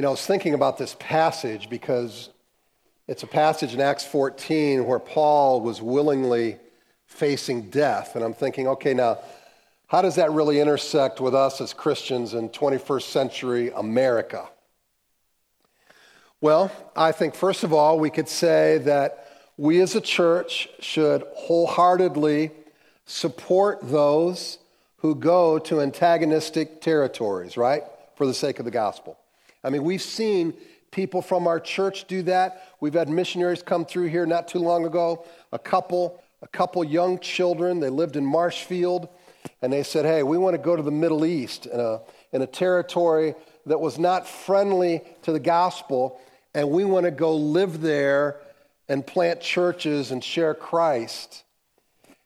You know, I was thinking about this passage because it's a passage in Acts 14 where Paul was willingly facing death. And I'm thinking, okay, now, how does that really intersect with us as Christians in 21st century America? Well, I think, first of all, we could say that we as a church should wholeheartedly support those who go to antagonistic territories, right? For the sake of the gospel. I mean, we've seen people from our church do that. We've had missionaries come through here not too long ago. A couple, a couple young children, they lived in Marshfield, and they said, Hey, we want to go to the Middle East in a, in a territory that was not friendly to the gospel, and we want to go live there and plant churches and share Christ.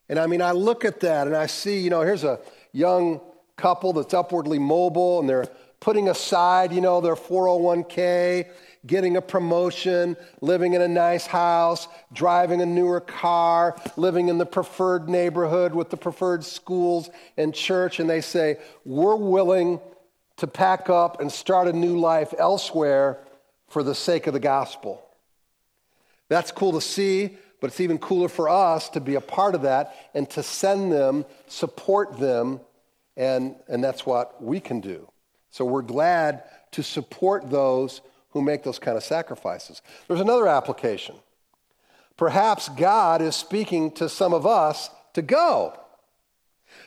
And I mean, I look at that and I see, you know, here's a young couple that's upwardly mobile and they're putting aside, you know, their 401k, getting a promotion, living in a nice house, driving a newer car, living in the preferred neighborhood with the preferred schools and church, and they say, We're willing to pack up and start a new life elsewhere for the sake of the gospel. That's cool to see, but it's even cooler for us to be a part of that and to send them, support them, and, and that's what we can do. So we're glad to support those who make those kind of sacrifices. There's another application. Perhaps God is speaking to some of us to go,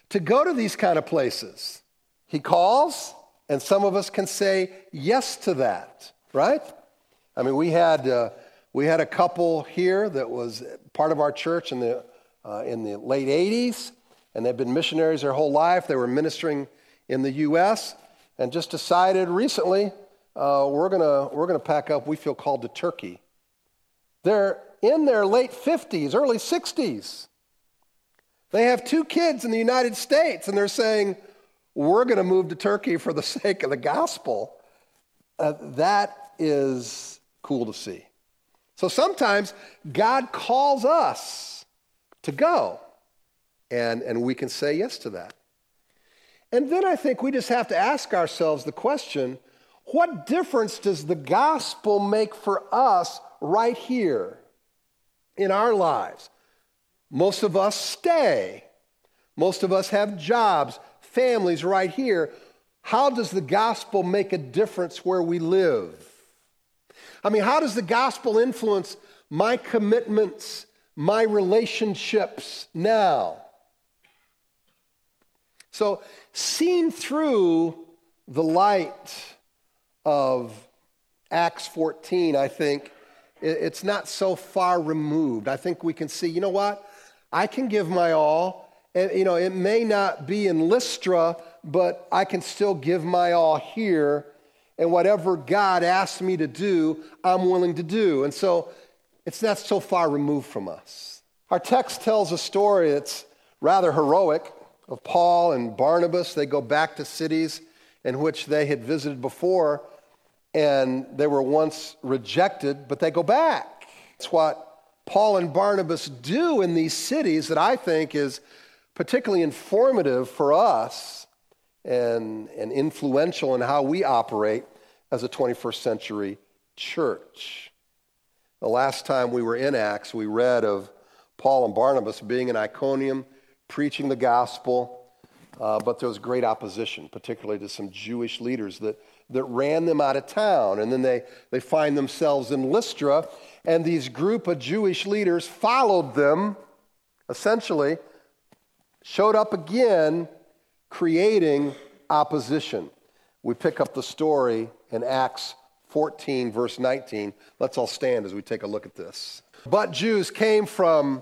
to go to these kind of places. He calls, and some of us can say yes to that, right? I mean, we had, uh, we had a couple here that was part of our church in the, uh, in the late 80s, and they've been missionaries their whole life. They were ministering in the U.S and just decided recently uh, we're going we're gonna pack up, we feel called to Turkey. They're in their late 50s, early 60s. They have two kids in the United States, and they're saying, We're going to move to Turkey for the sake of the gospel. Uh, that is cool to see. So sometimes God calls us to go, and, and we can say yes to that. And then I think we just have to ask ourselves the question what difference does the gospel make for us right here in our lives? Most of us stay, most of us have jobs, families right here. How does the gospel make a difference where we live? I mean, how does the gospel influence my commitments, my relationships now? So, seen through the light of Acts 14, I think it's not so far removed. I think we can see, you know what? I can give my all. And, you know, it may not be in Lystra, but I can still give my all here. And whatever God asks me to do, I'm willing to do. And so it's not so far removed from us. Our text tells a story that's rather heroic of Paul and Barnabas. They go back to cities in which they had visited before and they were once rejected, but they go back. It's what Paul and Barnabas do in these cities that I think is particularly informative for us and, and influential in how we operate as a 21st century church. The last time we were in Acts, we read of Paul and Barnabas being in Iconium preaching the gospel, uh, but there was great opposition, particularly to some Jewish leaders that, that ran them out of town. And then they, they find themselves in Lystra, and these group of Jewish leaders followed them, essentially, showed up again, creating opposition. We pick up the story in Acts 14, verse 19. Let's all stand as we take a look at this. But Jews came from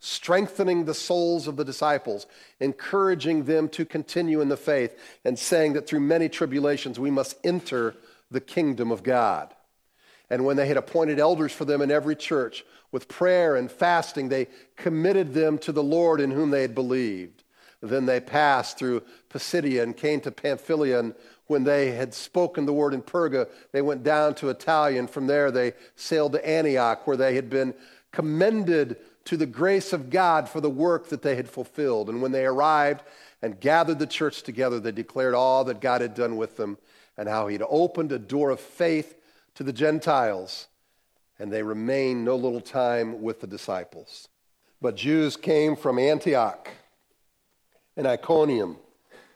strengthening the souls of the disciples, encouraging them to continue in the faith, and saying that through many tribulations we must enter the kingdom of God. And when they had appointed elders for them in every church, with prayer and fasting, they committed them to the Lord in whom they had believed. Then they passed through Pisidia and came to Pamphylia. And when they had spoken the word in Perga, they went down to Attalia. And from there they sailed to Antioch, where they had been commended to the grace of God for the work that they had fulfilled. And when they arrived and gathered the church together, they declared all that God had done with them and how he'd opened a door of faith to the Gentiles. And they remained no little time with the disciples. But Jews came from Antioch and Iconium,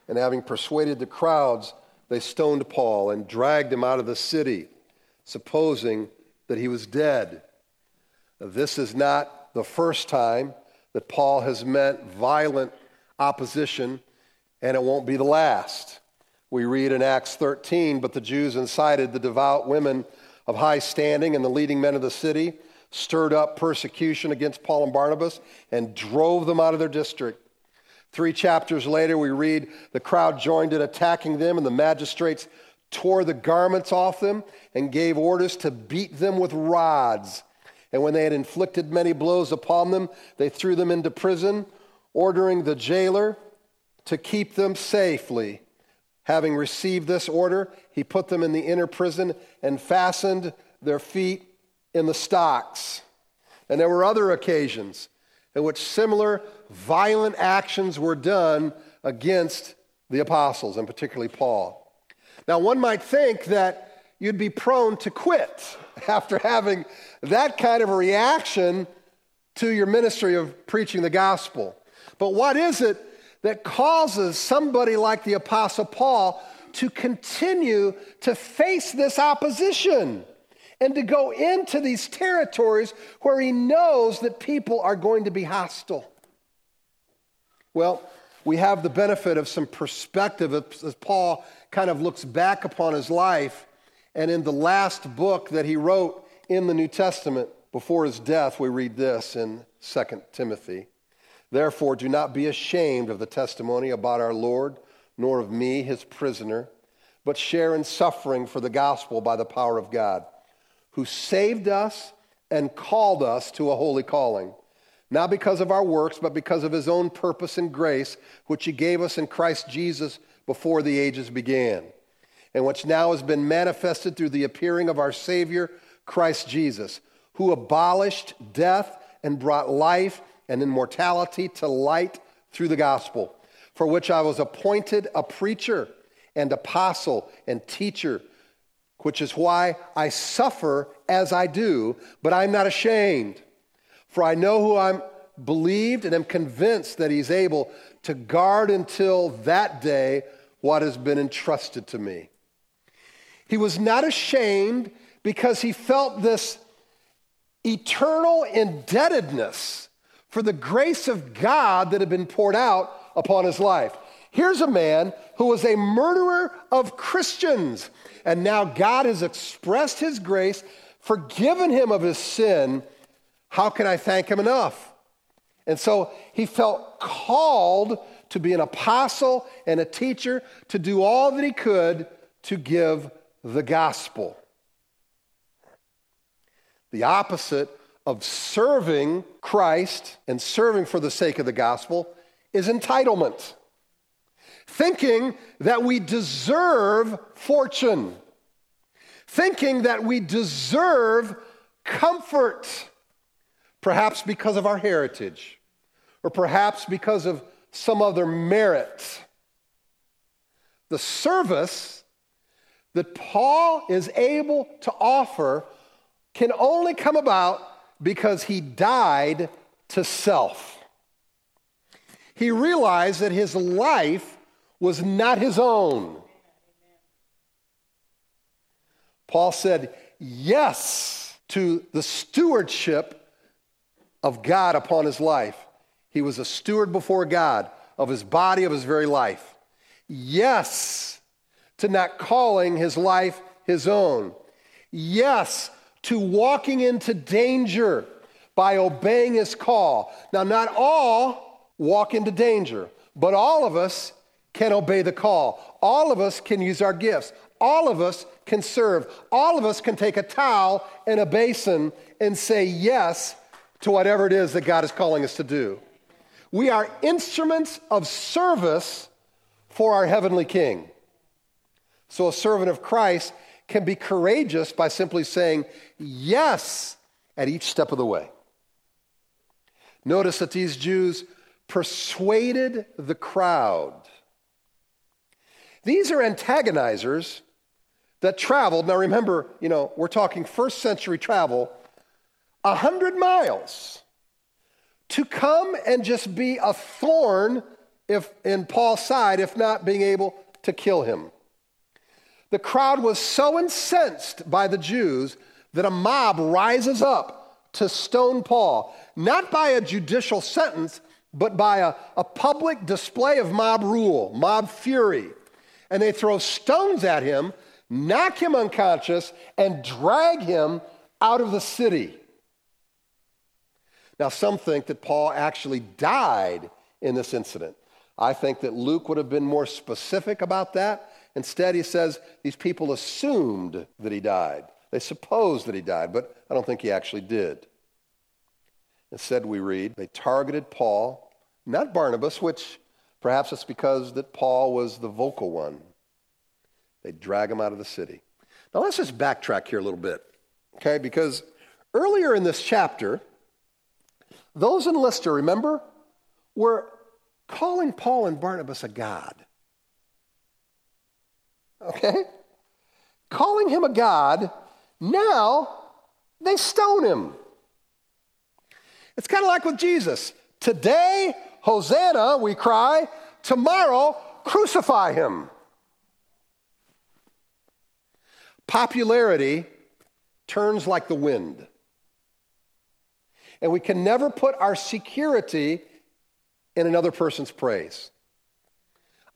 and having persuaded the crowds, they stoned Paul and dragged him out of the city, supposing that he was dead. This is the first time that Paul has met violent opposition, and it won't be the last. We read in Acts 13, but the Jews incited the devout women of high standing and the leading men of the city, stirred up persecution against Paul and Barnabas, and drove them out of their district. Three chapters later, we read the crowd joined in attacking them, and the magistrates tore the garments off them and gave orders to beat them with rods. And when they had inflicted many blows upon them, they threw them into prison, ordering the jailer to keep them safely. Having received this order, he put them in the inner prison and fastened their feet in the stocks. And there were other occasions in which similar violent actions were done against the apostles, and particularly Paul. Now, one might think that you'd be prone to quit after having that kind of a reaction to your ministry of preaching the gospel. But what is it that causes somebody like the Apostle Paul to continue to face this opposition and to go into these territories where he knows that people are going to be hostile? Well, we have the benefit of some perspective as Paul kind of looks back upon his life. And in the last book that he wrote in the New Testament before his death, we read this in 2 Timothy. Therefore, do not be ashamed of the testimony about our Lord, nor of me, his prisoner, but share in suffering for the gospel by the power of God, who saved us and called us to a holy calling, not because of our works, but because of his own purpose and grace, which he gave us in Christ Jesus before the ages began, and which now has been manifested through the appearing of our Savior, Christ Jesus, who abolished death and brought life and immortality to light through the gospel, for which I was appointed a preacher and apostle and teacher, which is why I suffer as I do, but I'm not ashamed. For I know who I'm believed and am convinced that he's able to guard until that day what has been entrusted to me. He was not ashamed because he felt this eternal indebtedness for the grace of God that had been poured out upon his life. Here's a man who was a murderer of Christians, and now God has expressed his grace, forgiven him of his sin. How can I thank him enough? And so he felt called to be an apostle and a teacher, to do all that he could to give the gospel. The opposite of serving Christ and serving for the sake of the gospel is entitlement. Thinking that we deserve fortune, thinking that we deserve comfort, perhaps because of our heritage, or perhaps because of some other merit. The service that Paul is able to offer can only come about because he died to self. He realized that his life was not his own. Paul said yes to the stewardship of God upon his life. He was a steward before God of his body, of his very life. Yes to not calling his life his own. Yes to walking into danger by obeying his call. Now, not all walk into danger, but all of us can obey the call. All of us can use our gifts. all of us can serve. All of us can take a towel and a basin and say yes to whatever it is that God is calling us to do. We are instruments of service for our heavenly King. So a servant of Christ can be courageous by simply saying yes at each step of the way. Notice that these Jews persuaded the crowd. These are antagonizers that traveled. Now remember, you know, we're talking first century travel, a hundred miles to come and just be a thorn if in Paul's side, if not being able to kill him. The crowd was so incensed by the Jews that a mob rises up to stone Paul, not by a judicial sentence, but by a, a public display of mob rule, mob fury. And they throw stones at him, knock him unconscious, and drag him out of the city. Now, some think that Paul actually died in this incident. I think that Luke would have been more specific about that. Instead, he says these people assumed that he died. They supposed that he died, but I don't think he actually did. Instead, we read, they targeted Paul, not Barnabas, which perhaps it's because that Paul was the vocal one. They drag him out of the city. Now let's just backtrack here a little bit, okay? Because earlier in this chapter, those in Lystra, remember, were calling Paul and Barnabas a god. Okay? Calling him a god, now they stone him. It's kind of like with Jesus. Today, Hosanna, we cry. Tomorrow, crucify him. Popularity turns like the wind. And we can never put our security in another person's praise.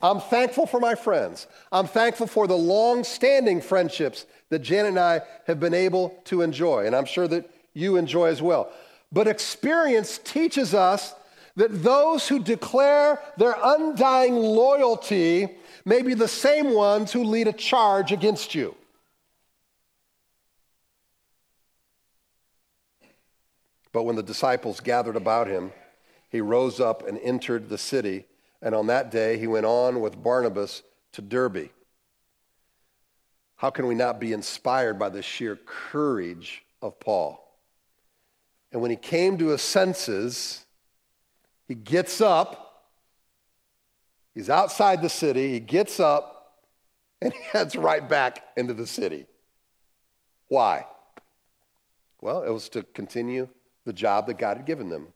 I'm thankful for my friends. I'm thankful for the long standing friendships that Jan and I have been able to enjoy, and I'm sure that you enjoy as well. But experience teaches us that those who declare their undying loyalty may be the same ones who lead a charge against you. But when the disciples gathered about him, he rose up and entered the city. And on that day, he went on with Barnabas to Derbe. How can we not be inspired by the sheer courage of Paul? And when he came to his senses, he gets up. He's outside the city. He gets up and he heads right back into the city. Why? Well, it was to continue the job that God had given them.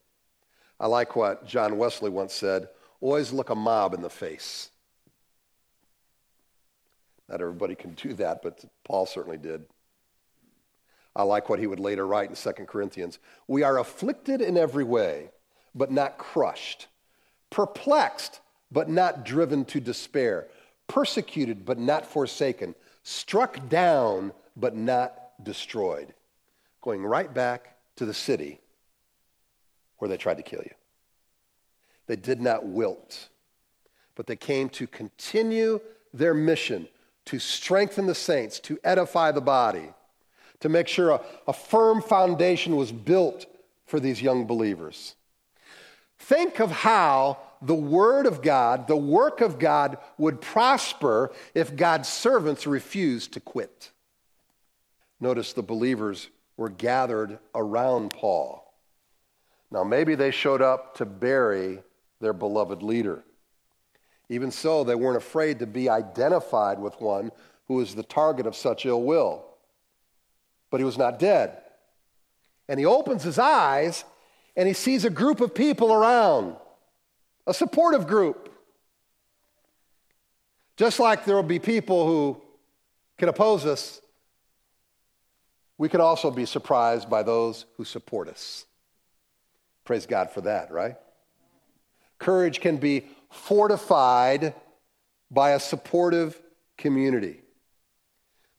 I like what John Wesley once said always look a mob in the face. Not everybody can do that, but Paul certainly did. I like what he would later write in 2 Corinthians. We are afflicted in every way, but not crushed, perplexed, but not driven to despair, persecuted, but not forsaken, struck down, but not destroyed. Going right back to the city where they tried to kill you. They did not wilt, but they came to continue their mission to strengthen the saints, to edify the body, to make sure a, a firm foundation was built for these young believers. Think of how the Word of God, the work of God, would prosper if God's servants refused to quit. Notice the believers were gathered around Paul. Now, maybe they showed up to bury their beloved leader. Even so, they weren't afraid to be identified with one who was the target of such ill will. But he was not dead. And he opens his eyes and he sees a group of people around, a supportive group. Just like there will be people who can oppose us, we can also be surprised by those who support us. Praise God for that, right? Courage can be fortified by a supportive community.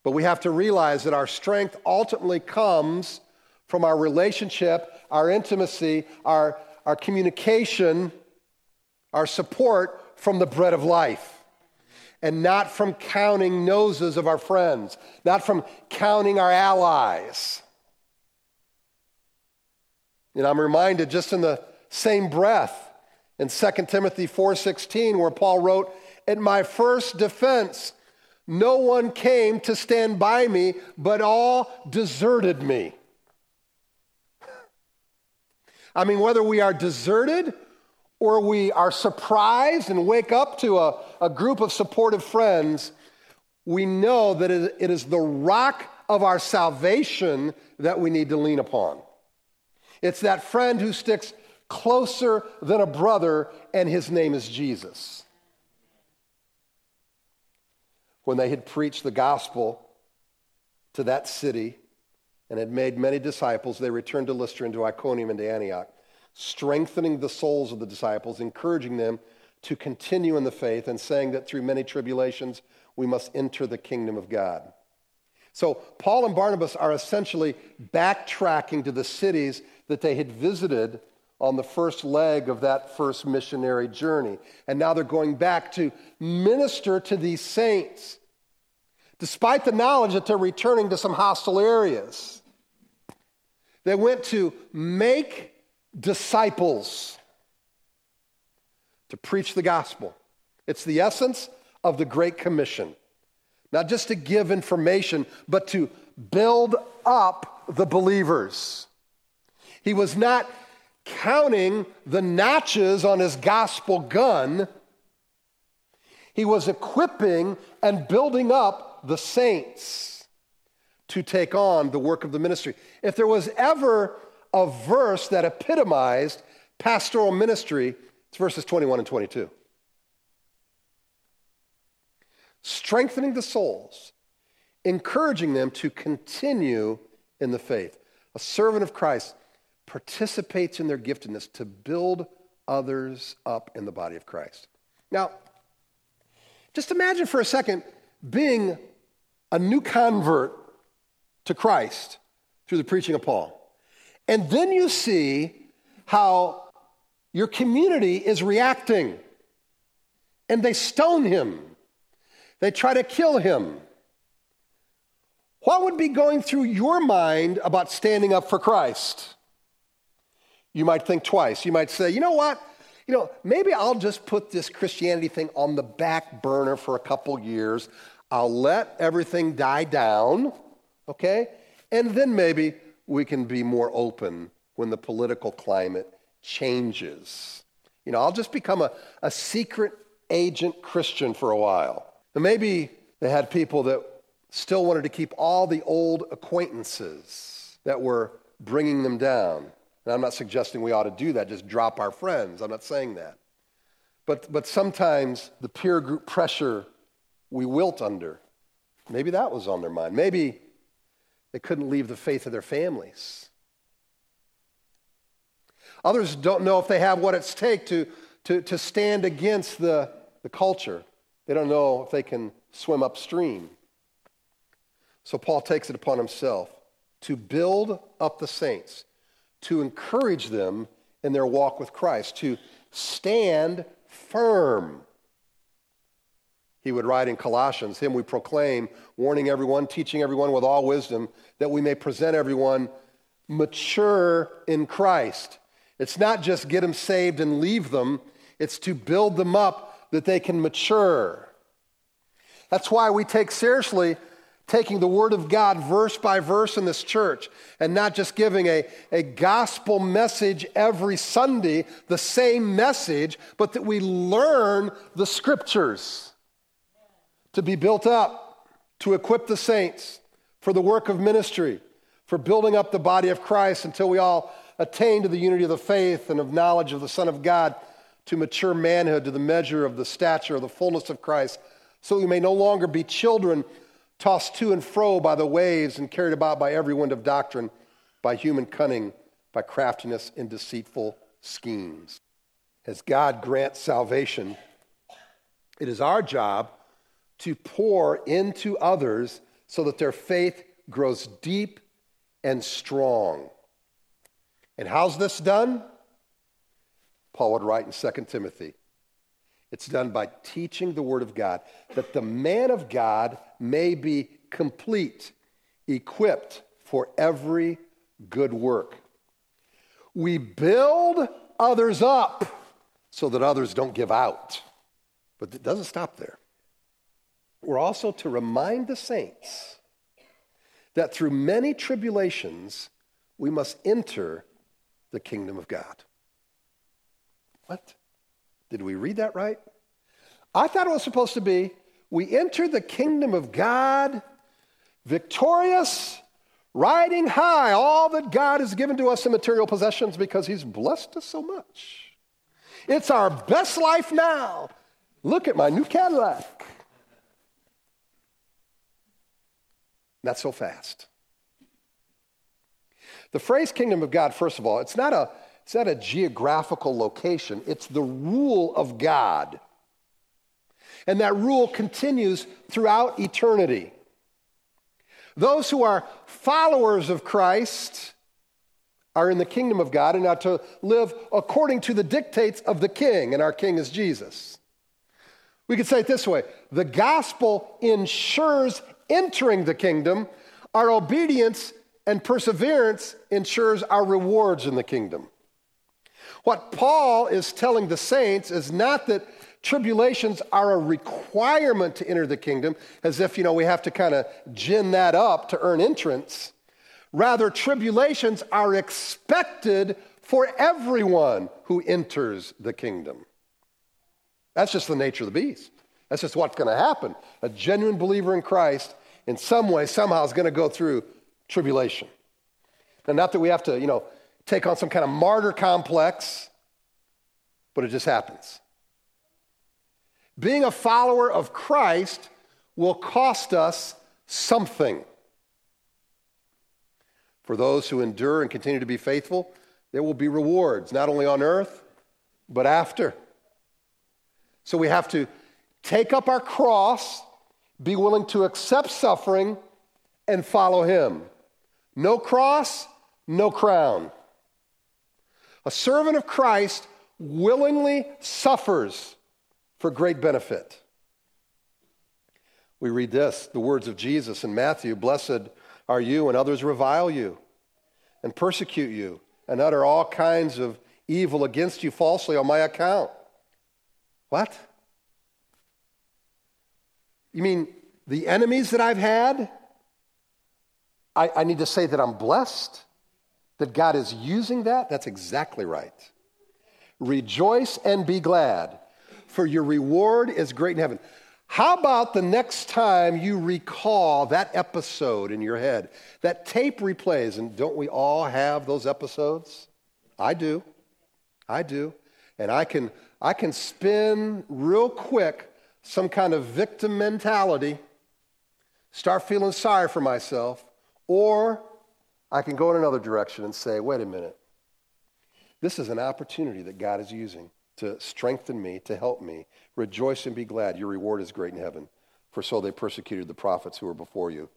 But we have to realize that our strength ultimately comes from our relationship, our intimacy, our, our communication, our support from the bread of life. and not from counting noses of our friends, not from counting our allies. And I'm reminded just in the same breath in 2 Timothy 4:16 where Paul wrote, "At my first defense no one came to stand by me, but all deserted me." I mean, whether we are deserted or we are surprised and wake up to a, a group of supportive friends, we know that it is the rock of our salvation that we need to lean upon. It's that friend who sticks closer than a brother, and his name is Jesus. When they had preached the gospel to that city and had made many disciples, they returned to Lystra and to Iconium and to Antioch, strengthening the souls of the disciples, encouraging them to continue in the faith, and saying that through many tribulations we must enter the kingdom of God. So, Paul and Barnabas are essentially backtracking to the cities that they had visited on the first leg of that first missionary journey. And now they're going back to minister to these saints, despite the knowledge that they're returning to some hostile areas. They went to make disciples, to preach the gospel. It's the essence of the Great Commission. Not just to give information, but to build up the believers. He was not counting the notches on his gospel gun, he was equipping and building up the saints to take on the work of the ministry. If there was ever a verse that epitomized pastoral ministry, it's verses 21 and 22. Strengthening the souls, encouraging them to continue in the faith. A servant of Christ participates in their giftedness to build others up in the body of Christ. Now, just imagine for a second being a new convert to Christ through the preaching of Paul. And then you see how your community is reacting. And they stone him, they try to kill him. What would be going through your mind about standing up for Christ? You might think twice. You might say, you know what? You know, maybe I'll just put this Christianity thing on the back burner for a couple years. I'll let everything die down, okay? And then maybe we can be more open when the political climate changes. You know, I'll just become a, a secret agent Christian for a while. And maybe they had people that still wanted to keep all the old acquaintances that were bringing them down. And I'm not suggesting we ought to do that, just drop our friends. I'm not saying that. But, but sometimes the peer group pressure we wilt under, maybe that was on their mind. Maybe they couldn't leave the faith of their families. Others don't know if they have what it's take to, to, to stand against the, the culture. They don't know if they can swim upstream. So Paul takes it upon himself to build up the saints to encourage them in their walk with Christ, to stand firm. He would write in Colossians, Him we proclaim, warning everyone, teaching everyone with all wisdom, that we may present everyone mature in Christ. It's not just get them saved and leave them, it's to build them up that they can mature. That's why we take seriously taking the Word of God verse by verse in this church and not just giving a, a gospel message every Sunday, the same message, but that we learn the Scriptures to be built up, to equip the saints for the work of ministry, for building up the body of Christ until we all attain to the unity of the faith and of knowledge of the Son of God, to mature manhood, to the measure of the stature of the fullness of Christ, so we may no longer be children tossed to and fro by the waves and carried about by every wind of doctrine, by human cunning, by craftiness and deceitful schemes. As God grants salvation, it is our job to pour into others so that their faith grows deep and strong. And how's this done? Paul would write in 2 Timothy It's done by teaching the Word of God, that the man of God may be complete, equipped for every good work. We build others up so that others don't give out. But it doesn't stop there. We're also to remind the saints that through many tribulations, we must enter the kingdom of God. What? Did we read that right? I thought it was supposed to be we enter the kingdom of God victorious, riding high all that God has given to us in material possessions because He's blessed us so much. It's our best life now. Look at my new Cadillac. Not so fast. The phrase kingdom of God, first of all, it's not a, it's not a geographical location, it's the rule of God. And that rule continues throughout eternity. Those who are followers of Christ are in the kingdom of God and are to live according to the dictates of the king, and our king is Jesus. We could say it this way the gospel ensures entering the kingdom, our obedience and perseverance ensures our rewards in the kingdom. What Paul is telling the saints is not that tribulations are a requirement to enter the kingdom, as if, you know, we have to kind of gin that up to earn entrance. Rather, tribulations are expected for everyone who enters the kingdom. That's just the nature of the beast. That's just what's going to happen. A genuine believer in Christ, in some way, somehow, is going to go through tribulation. And not that we have to, you know, take on some kind of martyr complex, but it just happens. Being a follower of Christ will cost us something. For those who endure and continue to be faithful, there will be rewards, not only on earth, but after. So we have to take up our cross, be willing to accept suffering, and follow Him. No cross, no crown. A servant of Christ willingly suffers for great benefit. We read this the words of Jesus in Matthew Blessed are you, and others revile you, and persecute you, and utter all kinds of evil against you falsely on my account. What? You mean the enemies that I've had? I, I need to say that I'm blessed, that God is using that. That's exactly right. Rejoice and be glad, for your reward is great in heaven. How about the next time you recall that episode in your head? That tape replays, and don't we all have those episodes? I do. I do. And I can, I can spin real quick some kind of victim mentality, start feeling sorry for myself, or I can go in another direction and say, wait a minute. This is an opportunity that God is using to strengthen me, to help me. Rejoice and be glad. Your reward is great in heaven. For so they persecuted the prophets who were before you.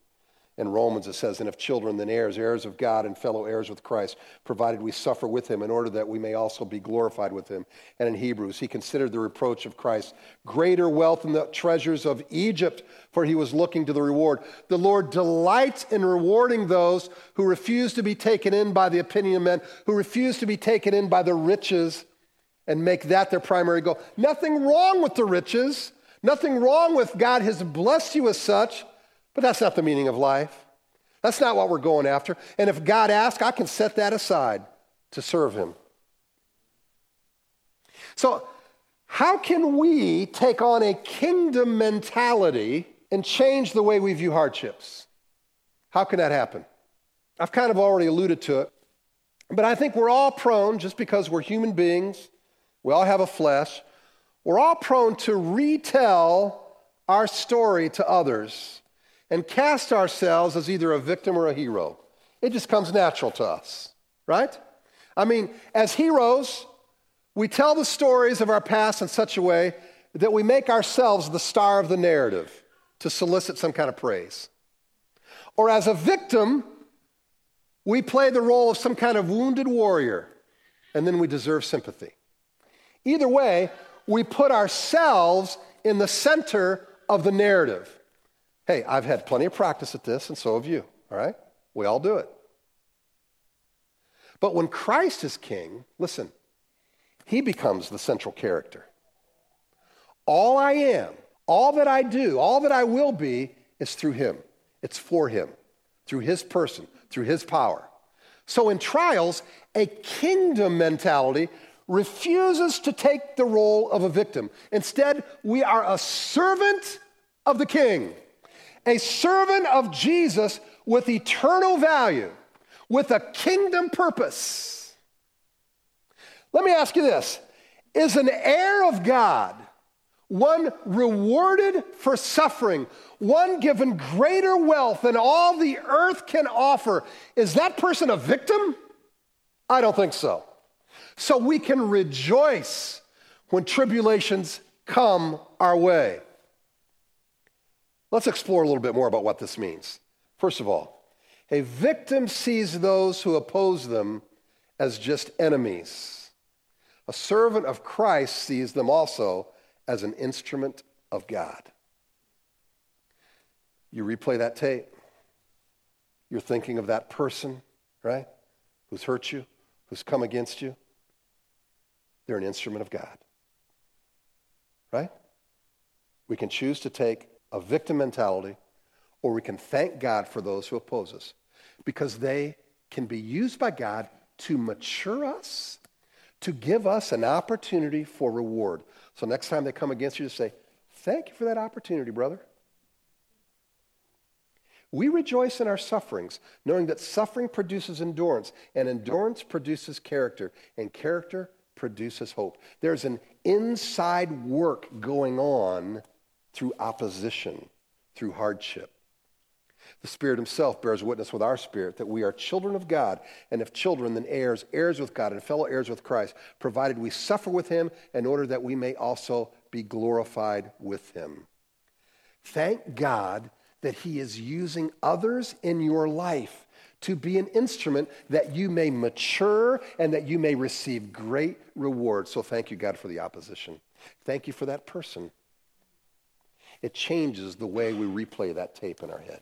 In Romans, it says, And if children, then heirs, heirs of God and fellow heirs with Christ, provided we suffer with him in order that we may also be glorified with him. And in Hebrews, he considered the reproach of Christ greater wealth than the treasures of Egypt, for he was looking to the reward. The Lord delights in rewarding those who refuse to be taken in by the opinion of men, who refuse to be taken in by the riches and make that their primary goal. Nothing wrong with the riches, nothing wrong with God has blessed you as such. But that's not the meaning of life. That's not what we're going after. And if God asks, I can set that aside to serve Him. So, how can we take on a kingdom mentality and change the way we view hardships? How can that happen? I've kind of already alluded to it, but I think we're all prone, just because we're human beings, we all have a flesh, we're all prone to retell our story to others and cast ourselves as either a victim or a hero. It just comes natural to us, right? I mean, as heroes, we tell the stories of our past in such a way that we make ourselves the star of the narrative to solicit some kind of praise. Or as a victim, we play the role of some kind of wounded warrior and then we deserve sympathy. Either way, we put ourselves in the center of the narrative. Hey, I've had plenty of practice at this, and so have you, all right? We all do it. But when Christ is king, listen, he becomes the central character. All I am, all that I do, all that I will be is through him. It's for him, through his person, through his power. So in trials, a kingdom mentality refuses to take the role of a victim. Instead, we are a servant of the king, a servant of Jesus with eternal value, with a kingdom purpose. Let me ask you this Is an heir of God one rewarded for suffering, one given greater wealth than all the earth can offer, is that person a victim? I don't think so. So we can rejoice when tribulations come our way. Let's explore a little bit more about what this means. First of all, a victim sees those who oppose them as just enemies. A servant of Christ sees them also as an instrument of God. You replay that tape, you're thinking of that person, right? Who's hurt you, who's come against you. They're an instrument of God. Right? We can choose to take a victim mentality or we can thank God for those who oppose us because they can be used by God to mature us, to give us an opportunity for reward. So next time they come against you, just say, Thank you for that opportunity, brother. We rejoice in our sufferings, knowing that suffering produces endurance, and endurance produces character, and character produces hope. There's an inside work going on through opposition, through hardship. The Spirit Himself bears witness with our spirit that we are children of God, and if children, then heirs, heirs with God, and fellow heirs with Christ, provided we suffer with Him in order that we may also be glorified with Him. Thank God that He is using others in your life to be an instrument that you may mature and that you may receive great reward. So thank you, God, for the opposition. Thank you for that person. It changes the way we replay that tape in our head.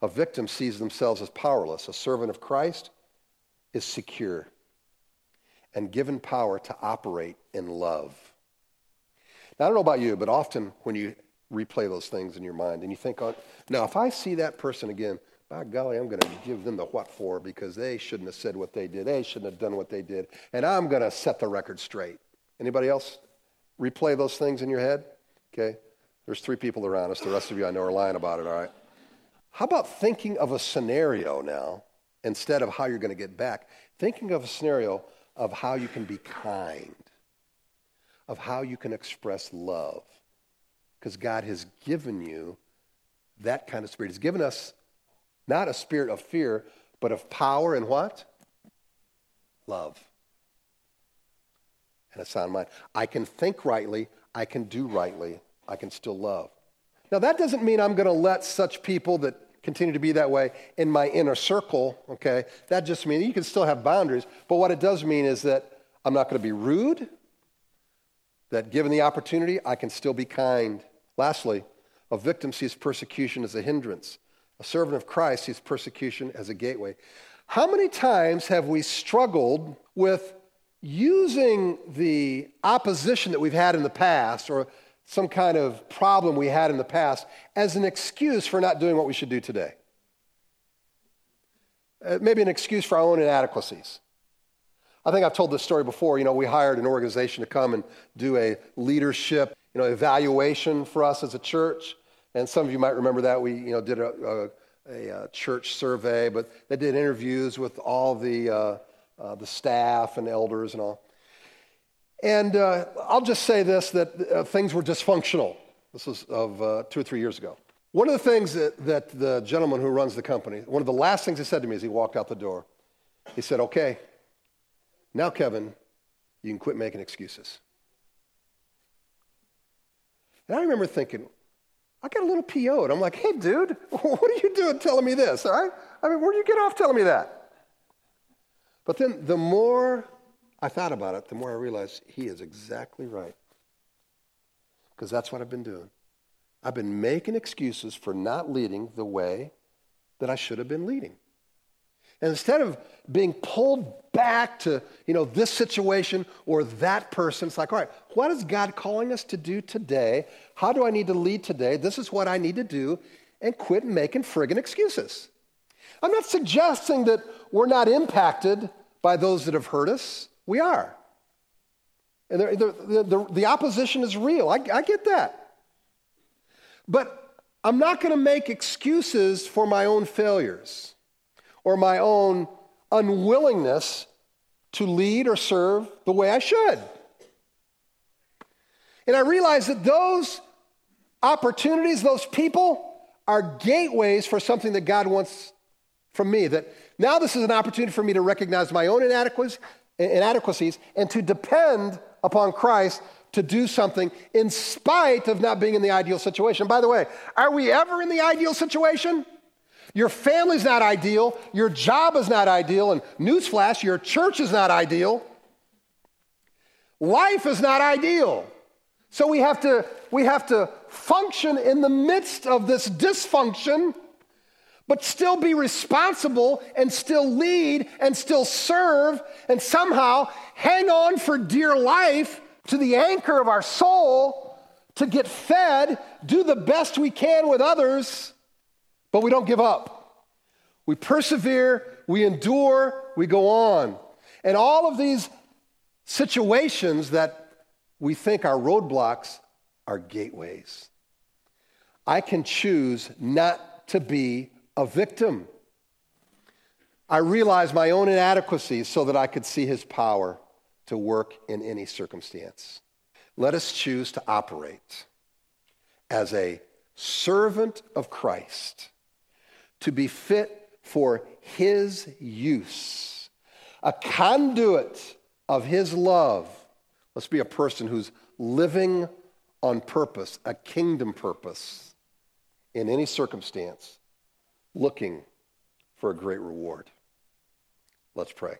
A victim sees themselves as powerless. A servant of Christ is secure and given power to operate in love. Now, I don't know about you, but often when you replay those things in your mind and you think, on, now, if I see that person again, by golly, I'm going to give them the what for because they shouldn't have said what they did. They shouldn't have done what they did. And I'm going to set the record straight. Anybody else replay those things in your head? Okay. There's three people around us. The rest of you I know are lying about it, all right? How about thinking of a scenario now instead of how you're going to get back? Thinking of a scenario of how you can be kind, of how you can express love. Because God has given you that kind of spirit. He's given us not a spirit of fear, but of power and what? Love. And a sound mind. I can think rightly, I can do rightly, I can still love. Now, that doesn't mean I'm going to let such people that continue to be that way in my inner circle, okay? That just means you can still have boundaries, but what it does mean is that I'm not going to be rude, that given the opportunity, I can still be kind. Lastly, a victim sees persecution as a hindrance. A servant of Christ sees persecution as a gateway. How many times have we struggled with using the opposition that we've had in the past or some kind of problem we had in the past as an excuse for not doing what we should do today. Uh, maybe an excuse for our own inadequacies. I think I've told this story before. You know, we hired an organization to come and do a leadership, you know, evaluation for us as a church. And some of you might remember that we, you know, did a, a, a church survey, but they did interviews with all the uh, uh, the staff and elders and all. And uh, I'll just say this that uh, things were dysfunctional. This was of uh, two or three years ago. One of the things that, that the gentleman who runs the company, one of the last things he said to me as he walked out the door, he said, Okay, now, Kevin, you can quit making excuses. And I remember thinking, I got a little PO'd. I'm like, hey, dude, what are you doing telling me this? All right? I mean, where do you get off telling me that? But then the more I thought about it, the more I realized he is exactly right. Because that's what I've been doing. I've been making excuses for not leading the way that I should have been leading. And instead of being pulled back to, you know, this situation or that person, it's like, all right, what is God calling us to do today? How do I need to lead today? This is what I need to do, and quit making friggin' excuses. I'm not suggesting that we're not impacted by those that have hurt us. We are. And the, the, the, the opposition is real. I, I get that. But I'm not going to make excuses for my own failures or my own unwillingness to lead or serve the way I should. And I realize that those opportunities, those people, are gateways for something that God wants from me. That now this is an opportunity for me to recognize my own inadequacies and to depend upon Christ to do something in spite of not being in the ideal situation. By the way, are we ever in the ideal situation? Your family's not ideal, your job is not ideal, and newsflash, your church is not ideal. Life is not ideal. So we have to, we have to function in the midst of this dysfunction, but still be responsible and still lead and still serve and somehow hang on for dear life to the anchor of our soul to get fed, do the best we can with others, but we don't give up. We persevere, we endure, we go on. And all of these situations that we think are roadblocks are gateways. I can choose not to be a victim. I realize my own inadequacies so that I could see his power to work in any circumstance. Let us choose to operate as a servant of Christ, to be fit for his use, a conduit of his love. Let's be a person who's living on purpose, a kingdom purpose in any circumstance, looking for a great reward. Let's pray.